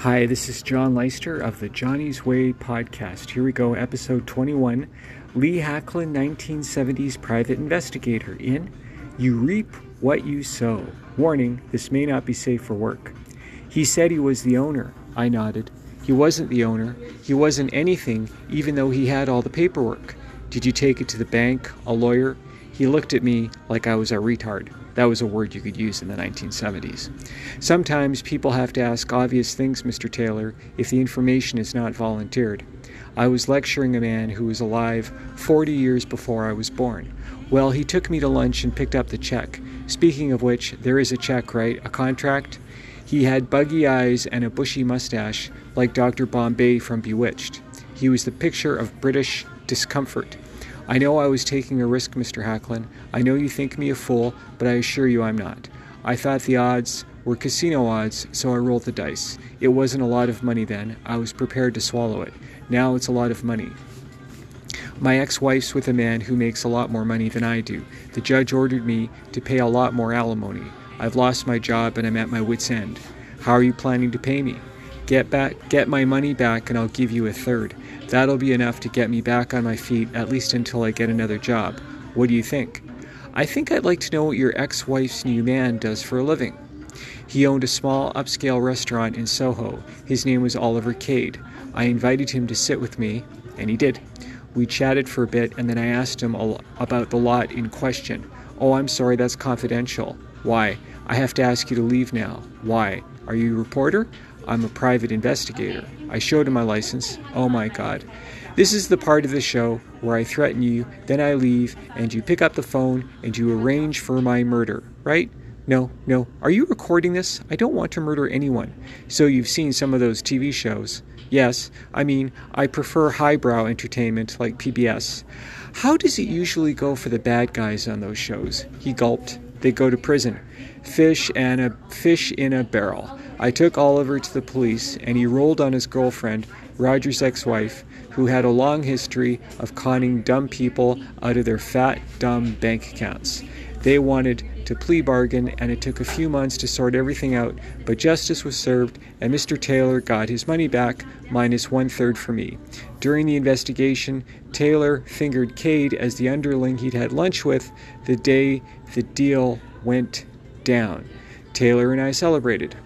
Hi, this is John Leister of the Johnny's Way podcast. Here we go, episode 21 Lee Hacklyn, 1970s private investigator, in You Reap What You Sow. Warning, this may not be safe for work. He said he was the owner. I nodded. He wasn't the owner. He wasn't anything, even though he had all the paperwork. Did you take it to the bank, a lawyer? He looked at me like I was a retard. That was a word you could use in the 1970s. Sometimes people have to ask obvious things, Mr. Taylor, if the information is not volunteered. I was lecturing a man who was alive 40 years before I was born. Well, he took me to lunch and picked up the check. Speaking of which, there is a check, right? A contract? He had buggy eyes and a bushy mustache, like Dr. Bombay from Bewitched. He was the picture of British discomfort. I know I was taking a risk, Mr. Hacklyn. I know you think me a fool, but I assure you I'm not. I thought the odds were casino odds, so I rolled the dice. It wasn't a lot of money then. I was prepared to swallow it. Now it's a lot of money. My ex wife's with a man who makes a lot more money than I do. The judge ordered me to pay a lot more alimony. I've lost my job and I'm at my wits' end. How are you planning to pay me? Get back get my money back and I'll give you a third. That'll be enough to get me back on my feet at least until I get another job. What do you think? I think I'd like to know what your ex wife's new man does for a living. He owned a small upscale restaurant in Soho. His name was Oliver Cade. I invited him to sit with me, and he did. We chatted for a bit, and then I asked him about the lot in question. Oh, I'm sorry, that's confidential. Why? I have to ask you to leave now. Why? Are you a reporter? I'm a private investigator. I showed him my license. Oh my god. This is the part of the show where I threaten you, then I leave, and you pick up the phone and you arrange for my murder, right? No, no. Are you recording this? I don't want to murder anyone. So you've seen some of those TV shows. Yes, I mean, I prefer highbrow entertainment like PBS. How does it usually go for the bad guys on those shows? He gulped. They go to prison. Fish and a fish in a barrel. I took Oliver to the police, and he rolled on his girlfriend, Roger's ex wife, who had a long history of conning dumb people out of their fat, dumb bank accounts. They wanted to plea bargain, and it took a few months to sort everything out, but justice was served, and Mr. Taylor got his money back, minus one third for me. During the investigation, Taylor fingered Cade as the underling he'd had lunch with the day the deal went down. Taylor and I celebrated.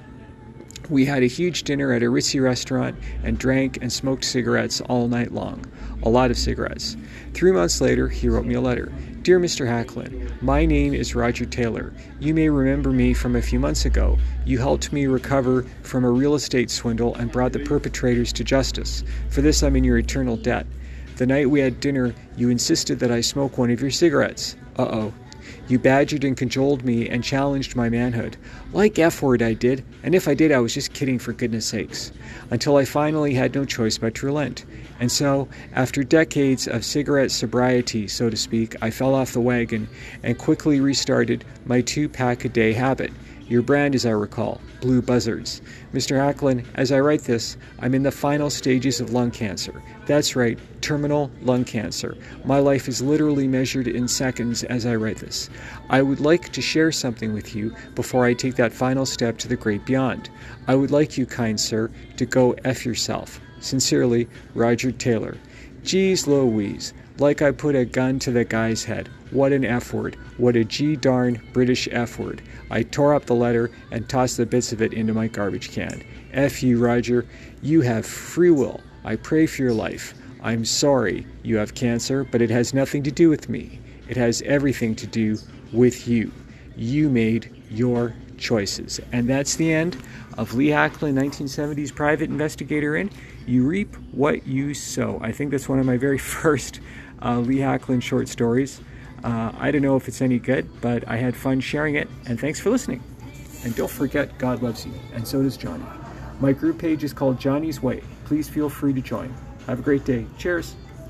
We had a huge dinner at a ritzy restaurant and drank and smoked cigarettes all night long. A lot of cigarettes. Three months later, he wrote me a letter. Dear Mr. Hacklyn, my name is Roger Taylor. You may remember me from a few months ago. You helped me recover from a real estate swindle and brought the perpetrators to justice. For this, I'm in your eternal debt. The night we had dinner, you insisted that I smoke one of your cigarettes. Uh oh. You badgered and cajoled me and challenged my manhood. Like F word, I did, and if I did, I was just kidding for goodness sakes. Until I finally had no choice but to relent. And so, after decades of cigarette sobriety, so to speak, I fell off the wagon and quickly restarted my two pack a day habit. Your brand, as I recall, Blue Buzzards. Mr. Hacklyn, as I write this, I'm in the final stages of lung cancer. That's right, terminal lung cancer. My life is literally measured in seconds as I write this. I would like to share something with you before I take that final step to the great beyond. I would like you, kind sir, to go F yourself. Sincerely, Roger Taylor. Geez Louise, like I put a gun to the guy's head. What an F word. What a G darn British F word. I tore up the letter and tossed the bits of it into my garbage can. F you, Roger. You have free will. I pray for your life. I'm sorry you have cancer, but it has nothing to do with me. It has everything to do with you. You made your choices. And that's the end of Lee Hacklyn, 1970s private investigator in You Reap What You Sow. I think that's one of my very first uh, Lee Hacklyn short stories. Uh, I don't know if it's any good, but I had fun sharing it, and thanks for listening. And don't forget, God loves you, and so does Johnny. My group page is called Johnny's Way. Please feel free to join. Have a great day. Cheers.